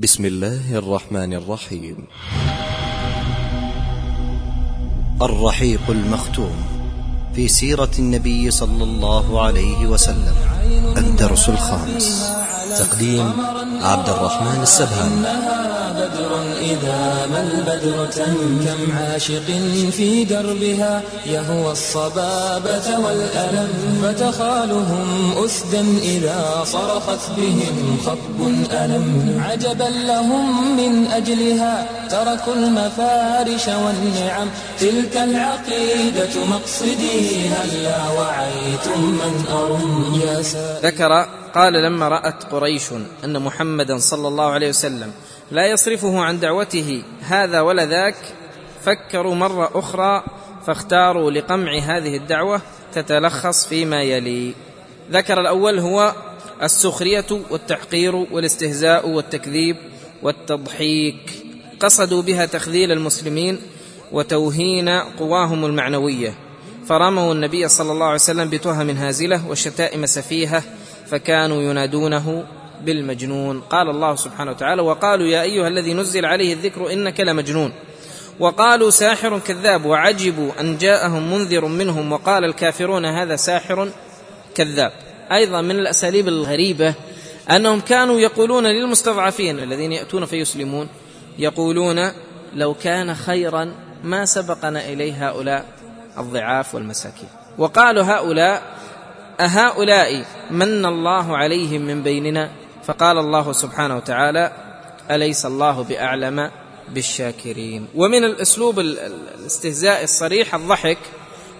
بسم الله الرحمن الرحيم. الرحيق المختوم في سيرة النبي صلى الله عليه وسلم. الدرس الخامس. تقديم عبد الرحمن السبهان. ما البدر كم عاشق في دربها يهوى الصبابة والألم فتخالهم أسدا إذا صرخت بهم خطب ألم. عجبا لهم من أجلها تركوا المفارش والنعم تلك العقيدة مقصدي هلا وعيتم من أرم. يا ذكر قال لما رأت قريش أن محمدا صلى الله عليه وسلم لا يصرفه عن دعوته هذا ولا ذاك. فكروا مرة أخرى فاختاروا لقمع هذه الدعوة تتلخص فيما يلي. ذكر الأول هو السخرية والتحقير والاستهزاء والتكذيب والتضحيك. قصدوا بها تخذيل المسلمين وتوهين قواهم المعنوية. فرموا النبي صلى الله عليه وسلم بتهم هازلة وشتائم سفيهة فكانوا ينادونه بالمجنون. قال الله سبحانه وتعالى وقالوا يا أيها الذي نزل عليه الذكر إنك لمجنون. وقالوا ساحر كذاب. وعجبوا أن جاءهم منذر منهم وقال الكافرون هذا ساحر كذاب. أيضا من الأساليب الغريبة أنهم كانوا يقولون للمستضعفين الذين يأتون فيسلمون يقولون لو كان خيرا ما سبقنا إليه هؤلاء الضعاف والمساكين. وقالوا هؤلاء أهؤلاء من الله عليهم من بيننا؟ فقال الله سبحانه وتعالى أليس الله بأعلم بالشاكرين؟ ومن الأسلوب الاستهزاء الصريح الضحك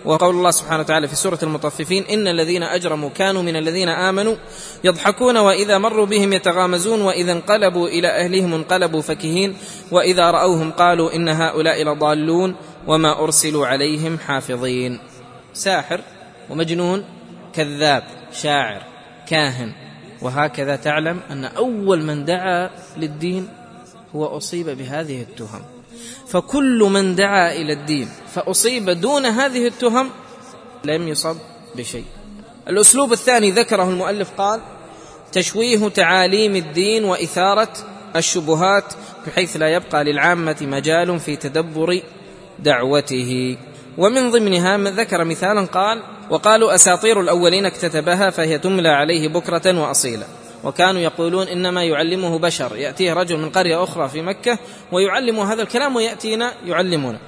وقول الله سبحانه وتعالى في سورة المطففين إن الذين أجرموا كانوا من الذين آمنوا يضحكون وإذا مروا بهم يتغامزون وإذا انقلبوا إلى أهلهم انقلبوا فكهين وإذا رأوهم قالوا إن هؤلاء لضالون وما أرسلوا عليهم حافظين. ساحر ومجنون كذاب شاعر كاهن وهكذا تعلم أن أول من دعا للدين هو أصيب بهذه التهم. فكل من دعا إلى الدين فأصيب دون هذه التهم لم يصب بشيء. الأسلوب الثاني ذكره المؤلف قال تشويه تعاليم الدين وإثارة الشبهات بحيث لا يبقى للعامة مجال في تدبر دعوته. ومن ضمنها من ذكر مثالا قال وقالوا أساطير الأولين اكتتبها فهي تملى عليه بكرة واصيلا. وكانوا يقولون إنما يعلمه بشر يأتيه رجل من قرية أخرى في مكة ويعلم هذا الكلام ويأتينا يعلمنا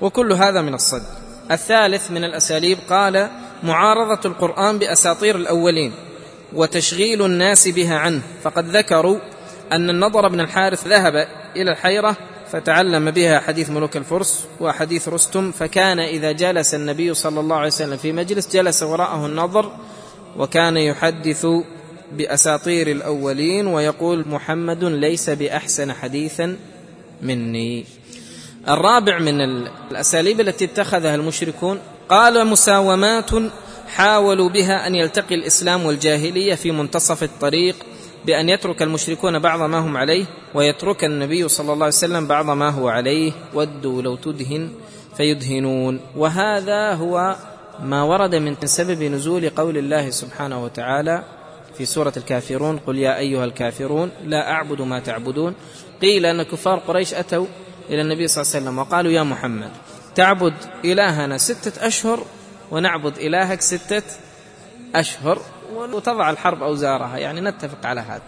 وكل هذا من الصد الثالث من الأساليب قال معارضة القرآن بأساطير الأولين وتشغيل الناس بها عنه. فقد ذكروا أن النضر بن الحارث ذهب إلى الحيرة فتعلم بها حديث ملوك الفرس وحديث رستم فكان إذا جلس النبي صلى الله عليه وسلم في مجلس جلس وراءه النظر وكان يحدث بأساطير الأولين ويقول محمد ليس بأحسن حديثا مني. الرابع من الأساليب التي اتخذها المشركون قال مساومات حاولوا بها أن يلتقي الإسلام والجاهلية في منتصف الطريق بأن يترك المشركون بعض ما هم عليه ويترك النبي صلى الله عليه وسلم بعض ما هو عليه. ودوا لو تدهن فيدهنون. وهذا هو ما ورد من سبب نزول قول الله سبحانه وتعالى في سورة الكافرون. قل يا أيها الكافرون لا أعبد ما تعبدون. قيل أن كفار قريش أتوا إلى النبي صلى الله عليه وسلم وقالوا يا محمد تعبد إلهنا ستة أشهر ونعبد إلهك ستة أشهر. وتضع الحرب أوزارها يعني نتفق على هذا.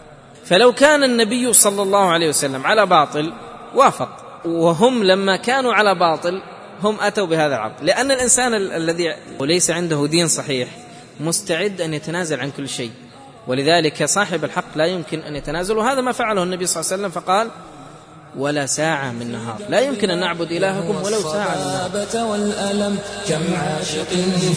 فلو كان النبي صلى الله عليه وسلم على باطل وافق. وهم لما كانوا على باطل هم أتوا بهذا العرض. لأن الإنسان الذي ليس عنده دين صحيح مستعد أن يتنازل عن كل شيء. ولذلك صاحب الحق لا يمكن أن يتنازل. وهذا ما فعله النبي صلى الله عليه وسلم فقال ولا ساعة من نهار. لا يمكن أن نعبد إلهكم ولو ساعة نهار. والألم كم عاشق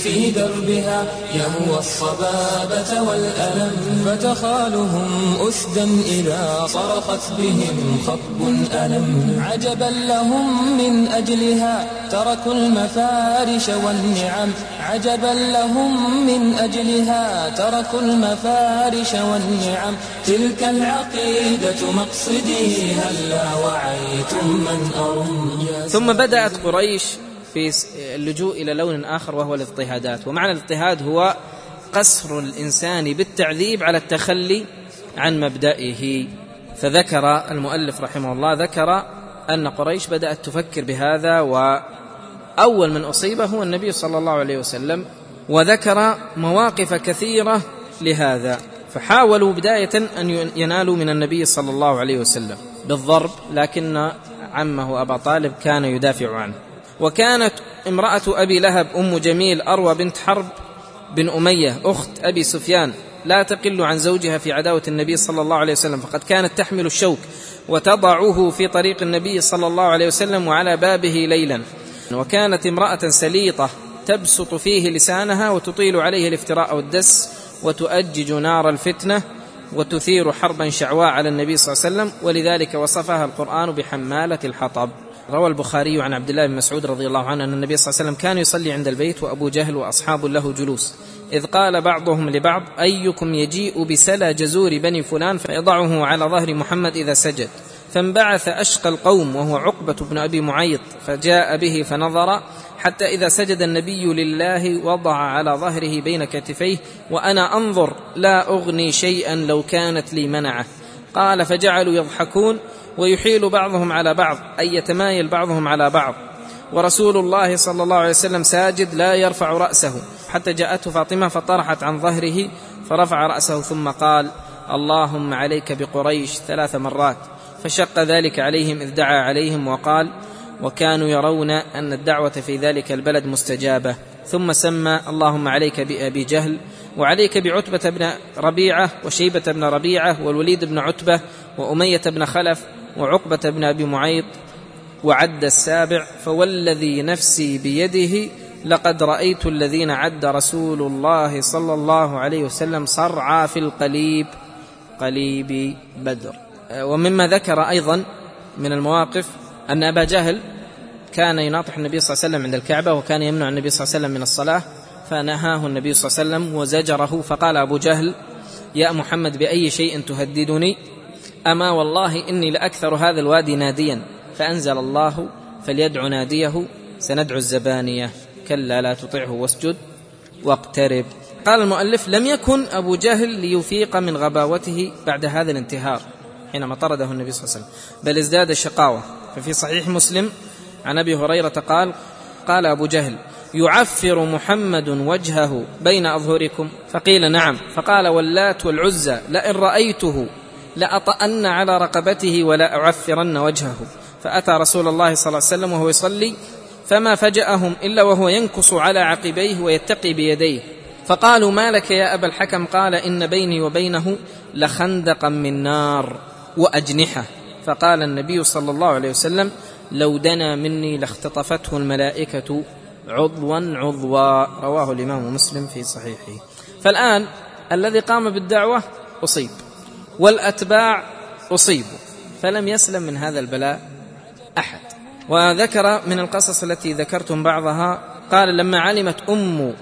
في دربها. يهوى الصبابة والألم فتخالهم أسدا إذا صرخت بهم خطب ألم. عجبا لهم من أجلها تركوا المفارش والنعم. عجبا لهم من أجلها تركوا المفارش والنعم. تلك العقيدة مقصدي هلا ثم بدأت قريش في اللجوء إلى لون آخر وهو الاضطهادات. ومعنى الاضطهاد هو قصر الإنسان بالتعذيب على التخلي عن مبدئه. فذكر المؤلف رحمه الله ذكر أن قريش بدأت تفكر بهذا وأول من أصيب هو النبي صلى الله عليه وسلم وذكر مواقف كثيرة لهذا. فحاولوا بداية أن ينالوا من النبي صلى الله عليه وسلم. بالضرب لكن عمه أبا طالب كان يدافع عنه. وكانت امرأة أبي لهب أم جميل أروى بنت حرب بن أمية أخت أبي سفيان لا تقل عن زوجها في عداوة النبي صلى الله عليه وسلم فقد كانت تحمل الشوك وتضعه في طريق النبي صلى الله عليه وسلم وعلى بابه ليلا. وكانت امرأة سليطة تبسط فيه لسانها وتطيل عليه الافتراء والدس وتؤجج نار الفتنة. وتثير حربا شعواء على النبي صلى الله عليه وسلم ولذلك وصفها القرآن بحمالة الحطب. روى البخاري عن عبد الله بن مسعود رضي الله عنه أن النبي صلى الله عليه وسلم كان يصلي عند البيت وأبو جهل وأصحاب له جلوس. إذ قال بعضهم لبعض أيكم يجيء بسلى جزور بني فلان فيضعه على ظهر محمد إذا سجد. فانبعث أشقى القوم وهو عقبة بن أبي معيط فجاء به فنظر حتى إذا سجد النبي لله وضع على ظهره بين كتفيه وأنا أنظر لا أغني شيئا لو كانت لي منعة. قال فجعلوا يضحكون ويحيل بعضهم على بعض أي يتمايل بعضهم على بعض. ورسول الله صلى الله عليه وسلم ساجد لا يرفع رأسه. حتى جاءته فاطمة فطرحت عن ظهره فرفع رأسه ثم قال اللهم عليك بقريش ثلاث مرات فشق ذلك عليهم إذ دعا عليهم وقال وكانوا يرون أن الدعوة في ذلك البلد مستجابة. ثم سمى اللهم عليك بأبي جهل وعليك بعتبة بن ربيعة وشيبة بن ربيعة والوليد بن عتبة وأمية بن خلف وعقبة بن أبي معيط وعد السابع فوالذي نفسي بيده لقد رأيت الذين عد رسول الله صلى الله عليه وسلم صرعى في القليب قليب بدر. ومما ذكر أيضا من المواقف أن أبا جهل كان يناطح النبي صلى الله عليه وسلم عند الكعبة وكان يمنع النبي صلى الله عليه وسلم من الصلاة فنهاه النبي صلى الله عليه وسلم وزجره فقال أبو جهل يا محمد بأي شيء تهددني؟ أما والله إني لأكثر هذا الوادي ناديا فأنزل الله فليدع ناديه سندعو الزبانية كلا لا تطعه واسجد واقترب. قال المؤلف لم يكن أبو جهل ليفيق من غباوته بعد هذا الانتهار حينما طرده النبي صلى الله عليه وسلم بل ازداد شقاوة. ففي صحيح مسلم عن أبي هريرة قال قال أبو جهل يعفر محمد وجهه بين أظهركم؟ فقيل نعم. فقال واللات والعزى لئن رأيته لأطأن على رقبته ولا أعفرن وجهه. فأتى رسول الله صلى الله عليه وسلم وهو يصلي فما فجأهم إلا وهو ينكص على عقبيه ويتقي بيديه. فقالوا ما لك يا أبا الحكم؟ قال إن بيني وبينه لخندقا من نار وأجنحة. فقال النبي صلى الله عليه وسلم لو دنا مني لاختطفته الملائكة عضوا عضوا. رواه الإمام مسلم في صحيحه. فالآن الذي قام بالدعوة أصيب والأتباع أصيبوا فلم يسلم من هذا البلاء أحد. وذكر من القصص التي ذكرتم بعضها قال لما علمت أم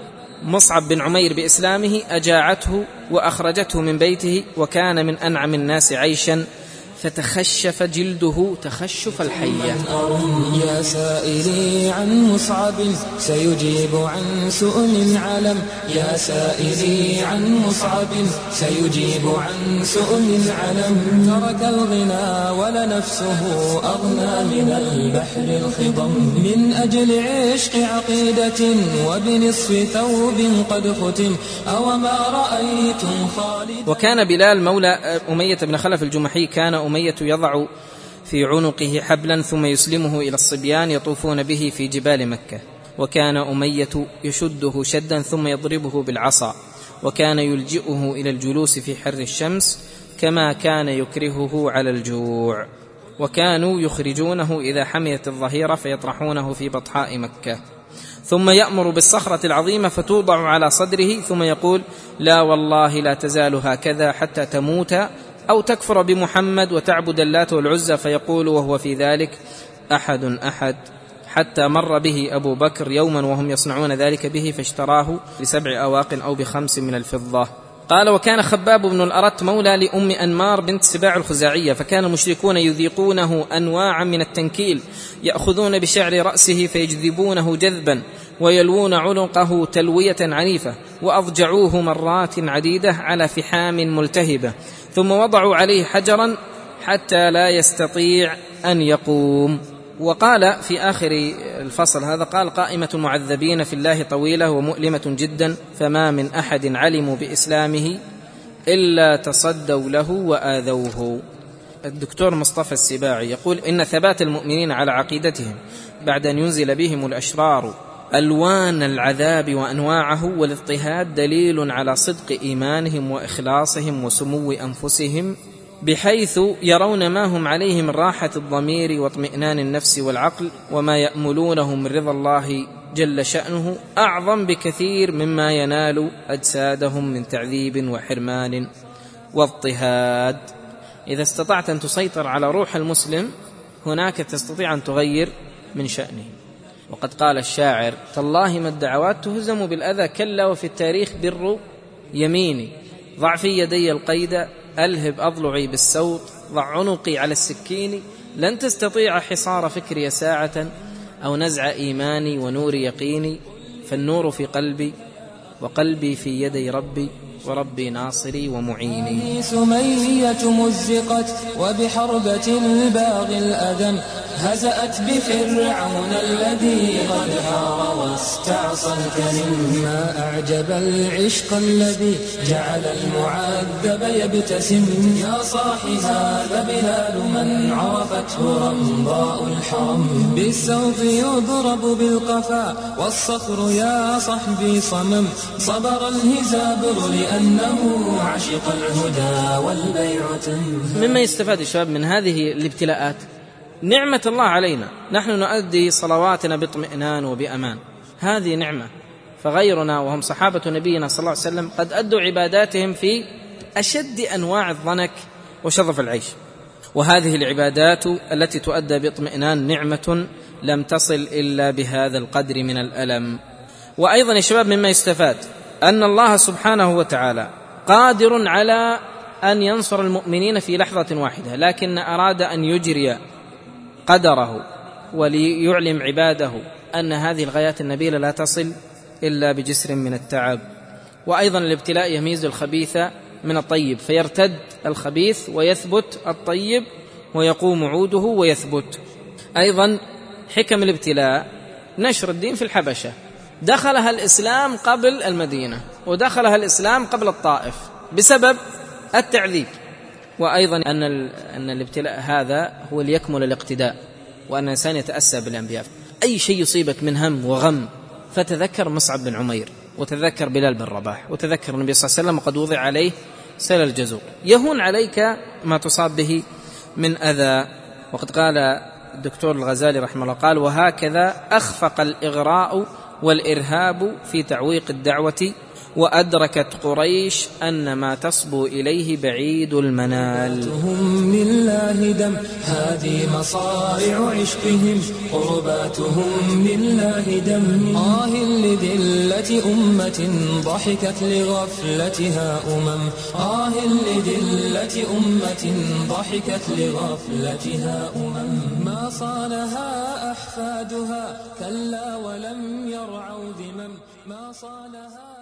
مصعب بن عمير بإسلامه أجاعته وأخرجته من بيته وكان من أنعم الناس عيشا فتخشف جلده تخشف الحية. يا سائلي عن مصعب سيجيب عن سؤل علم. يا سائلي عن مصعب سيجيب عن سؤل علم. ترك الغنى ولنفسه أغنى من البحر الخضم. من أجل عشق عقيدة وبنصف ثوب قد ختم. أو ما رأيتم خالد وكان بلال مولى أمية بن خلف الجمحي كان أمية يضع في عنقه حبلا ثم يسلمه إلى الصبيان يطوفون به في جبال مكة. وكان أمية يشده شدا ثم يضربه بالعصا. وكان يلجئه إلى الجلوس في حر الشمس كما كان يكرهه على الجوع. وكانوا يخرجونه إذا حميت الظهيرة فيطرحونه في بطحاء مكة. ثم يأمر بالصخرة العظيمة فتوضع على صدره ثم يقول لا والله لا تزال هكذا حتى تموت أو تكفر بمحمد وتعبد اللات والعزى فيقول وهو في ذلك أحد أحد حتى مر به أبو بكر يوما وهم يصنعون ذلك به فاشتراه بسبع أواق أو بخمس من الفضة. قال وكان خباب بن الأرت مولى لأم أنمار بنت سباع الخزاعية فكان المشركون يذيقونه أنواعا من التنكيل يأخذون بشعر رأسه فيجذبونه جذبا ويلوون عنقه تلوية عنيفة وأضجعوه مرات عديدة على فحام ملتهبة. ثم وضعوا عليه حجرا حتى لا يستطيع أن يقوم. وقال في آخر الفصل هذا قال قائمة المعذبين في الله طويلة ومؤلمة جدا فما من أحد علموا بإسلامه إلا تصدوا له وآذوه. الدكتور مصطفى السباعي يقول إن ثبات المؤمنين على عقيدتهم بعد أن ينزل بهم الأشرار ألوان العذاب وأنواعه والاضطهاد دليل على صدق إيمانهم وإخلاصهم وسمو أنفسهم بحيث يرون ما هم عليه من راحة الضمير واطمئنان النفس والعقل وما ياملونه من رضا الله جل شأنه أعظم بكثير مما ينال أجسادهم من تعذيب وحرمان واضطهاد. إذا استطعت أن تسيطر على روح المسلم هناك تستطيع أن تغير من شأنه. وقد قال الشاعر تالله ما الدعوات تهزم بالأذى كلا وفي التاريخ بر يميني. ضع في يدي القيد ألهب أضلعي بالسوط. ضع عنقي على السكين لن تستطيع حصار فكري ساعة. أو نزع إيماني ونور يقيني فالنور في قلبي وقلبي في يدي ربي. وربي ناصري ومعيني. سمية مزقت وبحربة الباغي الأدم هزأت بفرعون الذي قد حار واستعصى الكريم. ما أعجب العشق الذي جعل المعذب يبتسم. يا صاح هذا بلال من عرفته رمضاء الحرم. بالسوط يضرب بالقفا والصخر يا صحبي صمم. صبر الهزابر لأنه عشق الهدى والبيع مما يستفاد الشباب من هذه الابتلاءات. نعمة الله علينا. نحن نؤدي صلواتنا باطمئنان وبأمان. هذه نعمة. فغيرنا وهم صحابة نبينا صلى الله عليه وسلم قد أدوا عباداتهم في أشد أنواع الضنك وشظف العيش. وهذه العبادات التي تؤدى باطمئنان نعمة لم تصل إلا بهذا القدر من الألم. وأيضا يا شباب مما يستفاد. أن الله سبحانه وتعالى قادر على أن ينصر المؤمنين في لحظة واحدة لكن أراد أن يجري قدره وليعلم عباده أن هذه الغايات النبيلة لا تصل إلا بجسر من التعب. وأيضا الابتلاء يميز الخبيث من الطيب فيرتد الخبيث ويثبت الطيب ويقوم عوده ويثبت. أيضا حكم الابتلاء نشر الدين في الحبشة. دخلها الإسلام قبل المدينة ودخلها الإسلام قبل الطائف بسبب التعذيب. وأيضا أن أن الابتلاء هذا هو ليكمل الاقتداء وأن الإنسان يتأسى بالأنبياء. أي شيء يصيبك من هم وغم فتذكر مصعب بن عمير وتذكر بلال بن رباح وتذكر النبي صلى الله عليه وسلم وقد وضع عليه سيل الجزور. يهون عليك ما تصاب به من أذى. وقد قال الدكتور الغزالي رحمه الله قال وهكذا أخفق الإغراء والإرهاب في تعويق الدعوة وأدركت قريش أن ما تصبو إليه بعيد المنال. هم لله دم هذه مصارع عشقهم. قرباتهم لله دم. آه لذلة أمة ضحكت لغفلتها أمم. آه لذلة أمة ضحكت لغفلتها أمم. ما صانها أحفادها كلا ولم يرعوا ذمم. ما صانها